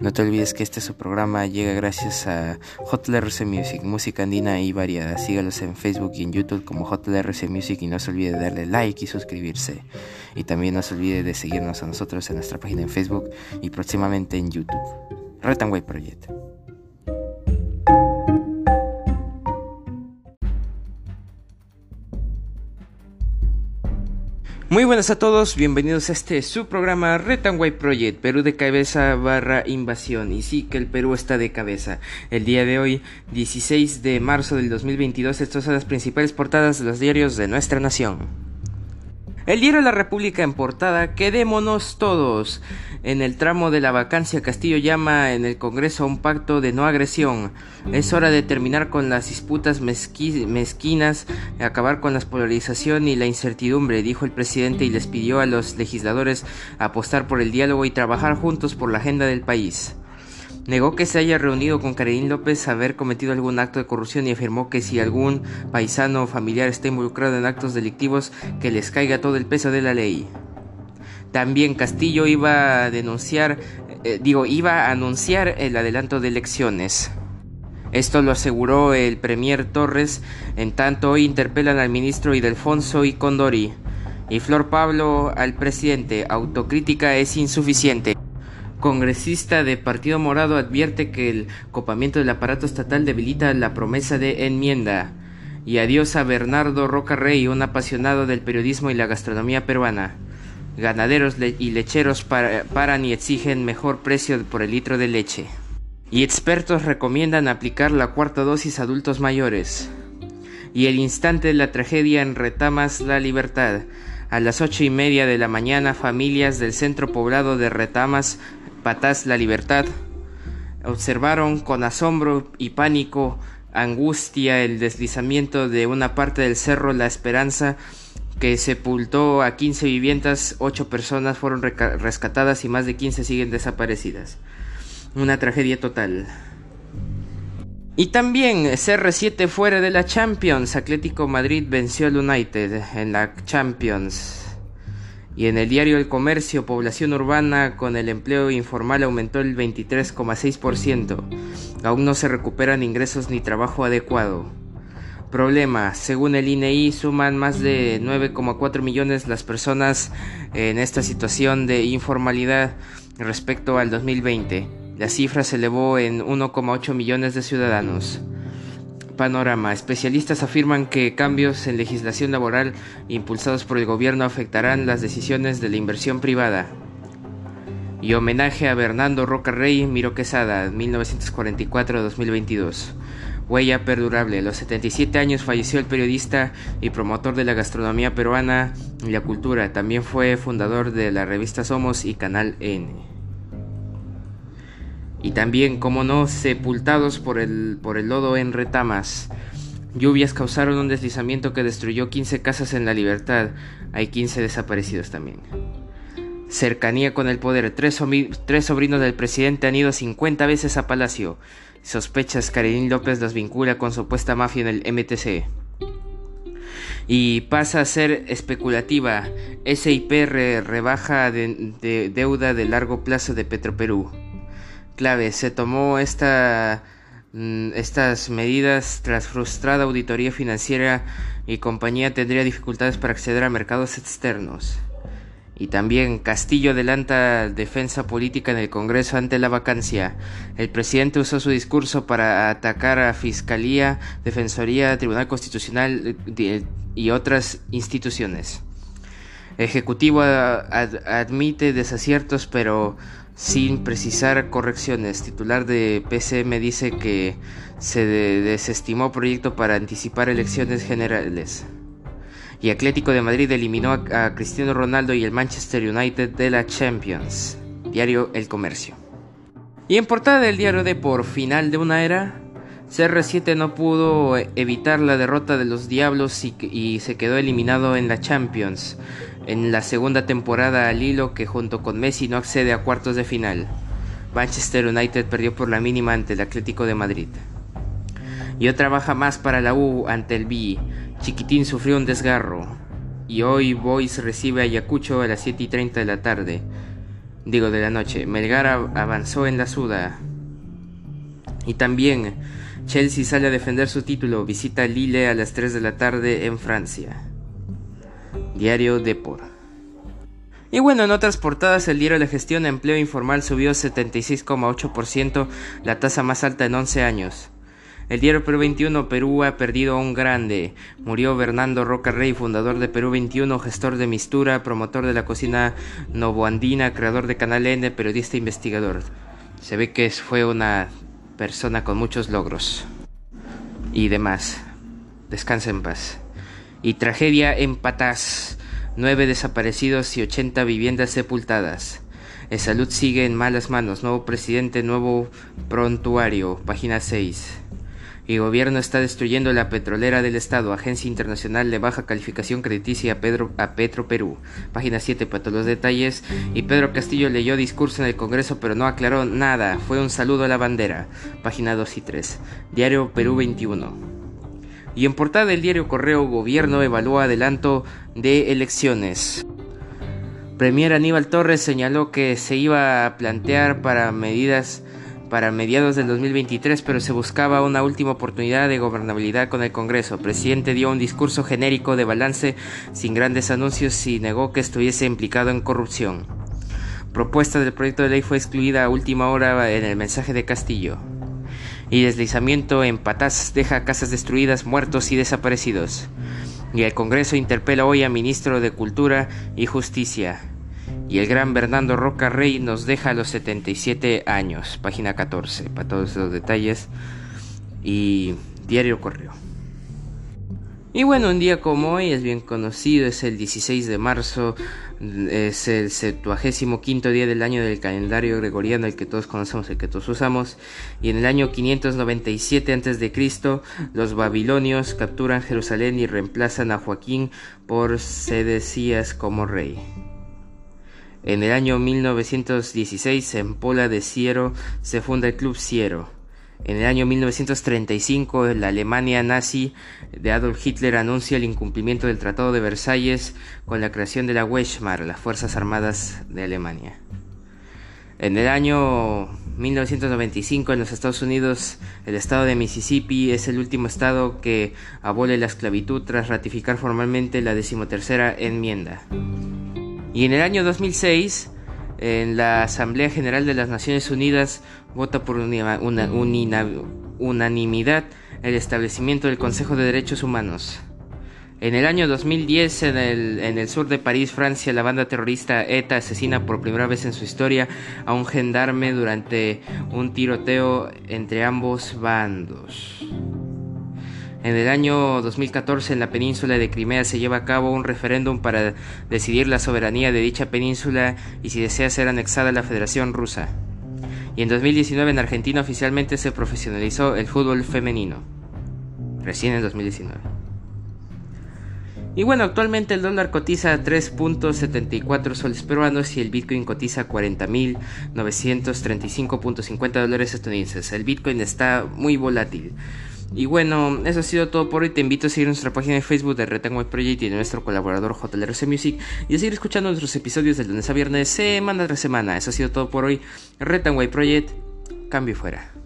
No te olvides que este su programa llega gracias a JLRC Music, música andina y variada. Sígalos en Facebook y en YouTube como JLRC Music y no se olvide de darle like y suscribirse. Y también no se olvide de seguirnos a nosotros en nuestra página en Facebook y próximamente en YouTube. Red Project. Muy buenas a todos, bienvenidos a este su programa Project, Perú de cabeza barra invasión. Y sí que el Perú está de cabeza. El día de hoy, 16 de marzo del 2022, estas son las principales portadas de los diarios de nuestra nación. El diario La República en portada, quedémonos todos. En el tramo de la vacancia, Castillo llama en el Congreso a un pacto de no agresión. Es hora de terminar con las disputas mezquinas, acabar con la polarización y la incertidumbre, dijo el presidente y les pidió a los legisladores apostar por el diálogo y trabajar juntos por la agenda del país. Negó que se haya reunido con Karenín López haber cometido algún acto de corrupción y afirmó que si algún paisano o familiar está involucrado en actos delictivos, que les caiga todo el peso de la ley. También Castillo iba a denunciar, eh, digo, iba a anunciar el adelanto de elecciones. Esto lo aseguró el premier Torres, en tanto hoy interpelan al ministro Idelfonso y Condori. Y Flor Pablo al presidente, autocrítica es insuficiente congresista de Partido Morado advierte que el copamiento del aparato estatal debilita la promesa de enmienda. Y adiós a Bernardo Roca Rey, un apasionado del periodismo y la gastronomía peruana. Ganaderos y lecheros paran y exigen mejor precio por el litro de leche. Y expertos recomiendan aplicar la cuarta dosis a adultos mayores. Y el instante de la tragedia en Retamas la Libertad. A las ocho y media de la mañana, familias del centro poblado de Retamas Patás la Libertad, observaron con asombro y pánico, angustia, el deslizamiento de una parte del cerro La Esperanza que sepultó a 15 viviendas, 8 personas fueron rescatadas y más de 15 siguen desaparecidas. Una tragedia total. Y también CR7 fuera de la Champions. Atlético Madrid venció al United en la Champions. Y en el diario El Comercio, población urbana con el empleo informal aumentó el 23,6%. Aún no se recuperan ingresos ni trabajo adecuado. Problema, según el INEI, e suman más de 9,4 millones las personas en esta situación de informalidad respecto al 2020. La cifra se elevó en 1,8 millones de ciudadanos panorama. Especialistas afirman que cambios en legislación laboral impulsados por el gobierno afectarán las decisiones de la inversión privada. Y homenaje a Bernardo Roca Rey Miro Quesada, 1944-2022. Huella perdurable. A los 77 años falleció el periodista y promotor de la gastronomía peruana y la cultura. También fue fundador de la revista Somos y Canal N y también, como no, sepultados por el, por el lodo en retamas. Lluvias causaron un deslizamiento que destruyó 15 casas en la libertad. Hay 15 desaparecidos también. Cercanía con el poder. Tres, sobrinos del presidente han ido 50 veces a Palacio. Sospechas Karenín López los vincula con supuesta mafia en el MTC. Y pasa a ser especulativa. SIP rebaja de deuda de largo plazo de Petroperú clave. Se tomó esta, mm, estas medidas tras frustrada auditoría financiera y compañía tendría dificultades para acceder a mercados externos. Y también Castillo adelanta defensa política en el Congreso ante la vacancia. El presidente usó su discurso para atacar a Fiscalía, Defensoría, Tribunal Constitucional eh, y otras instituciones. Ejecutivo admite desaciertos, pero sin precisar correcciones. Titular de me dice que se desestimó proyecto para anticipar elecciones generales. Y Atlético de Madrid eliminó a, Cristiano Ronaldo y el Manchester United de la Champions. Diario El Comercio. Y en portada del diario de por final de una era, CR7 no pudo evitar la derrota de los Diablos y se quedó eliminado en la Champions en la segunda temporada al hilo que junto con Messi no accede a cuartos de final. Manchester United perdió por la mínima ante el Atlético de Madrid. Y otra baja más para la U ante el B. Chiquitín sufrió un desgarro. Y hoy Boys recibe a Ayacucho a las 7 y 30 de la tarde. digo de la noche. Melgar avanzó en la suda. Y también Chelsea sale a defender su título, visita Lille a las 3 de la tarde en Francia. Diario Depor. Y bueno, en otras portadas, el diario de gestión de empleo informal subió 76,8%, la tasa más alta en 11 años. El diario Perú 21, Perú ha perdido a un grande. Murió Bernardo Roca Rey, fundador de Perú 21, gestor de Mistura, promotor de la cocina novoandina, creador de Canal N, periodista e investigador. Se ve que fue una persona con muchos logros. Y demás. Descansa en paz. Y tragedia en Patás. Nueve desaparecidos y 80 viviendas sepultadas. El salud sigue en malas manos. Nuevo presidente, nuevo prontuario. Página 6 y gobierno está destruyendo la petrolera del Estado, Agencia Internacional de Baja Calificación Crediticia a, Pedro, a Petro Perú. Página 7 para todos los detalles. Y Pedro Castillo leyó discurso en el Congreso pero no aclaró nada. Fue un saludo a la bandera. Página 2 y 3. Diario Perú 21. Y en portada del diario Correo, Gobierno evalúa adelanto de elecciones. Premier Aníbal Torres señaló que se iba a plantear para medidas para mediados del 2023, pero se buscaba una última oportunidad de gobernabilidad con el Congreso. El presidente dio un discurso genérico de balance sin grandes anuncios y negó que estuviese implicado en corrupción. Propuesta del proyecto de ley fue excluida a última hora en el mensaje de Castillo. Y deslizamiento en Patás deja casas destruidas, muertos y desaparecidos. Y el Congreso interpela hoy al ministro de Cultura y Justicia. Y el gran Bernardo Roca Rey nos deja a los 77 años. Página 14, para todos los detalles. Y Diario Correo. Y bueno, un día como hoy es bien conocido, es el 16 de marzo, es el 75 día del año del calendario gregoriano, el que todos conocemos, el que todos usamos. Y en el año 597 a.C., los babilonios capturan Jerusalén y reemplazan a Joaquín por Sedecías como rey. En el año 1916 en Pola de Ciero se funda el Club Ciero. En el año 1935 la Alemania nazi de Adolf Hitler anuncia el incumplimiento del Tratado de Versalles con la creación de la Wehrmacht, las Fuerzas Armadas de Alemania. En el año 1995 en los Estados Unidos el estado de Mississippi es el último estado que abole la esclavitud tras ratificar formalmente la decimotercera enmienda. Y en el año 2006, en la Asamblea General de las Naciones Unidas vota por una, unanimidad el establecimiento del Consejo de Derechos Humanos. En el año 2010, en el, en el, sur de París, Francia, la banda terrorista ETA asesina por primera vez en su historia a un gendarme durante un tiroteo entre ambos bandos. En el año 2014 en la península de Crimea se lleva a cabo un referéndum para decidir la soberanía de dicha península y si desea ser anexada a la Federación Rusa. Y en 2019 en Argentina oficialmente se profesionalizó el fútbol femenino. Recién en 2019. Y bueno, actualmente el dólar cotiza a 3.74 soles peruanos y el Bitcoin cotiza a 40.935.50 dólares estadounidenses. El Bitcoin está muy volátil. Y bueno, eso ha sido todo por hoy. Te invito a seguir nuestra página de Facebook de Retanway Project y de nuestro colaborador JLRC Music y a seguir escuchando nuestros episodios de lunes a viernes, semana tras semana. Eso ha sido todo por hoy. Retanway Project, cambio fuera.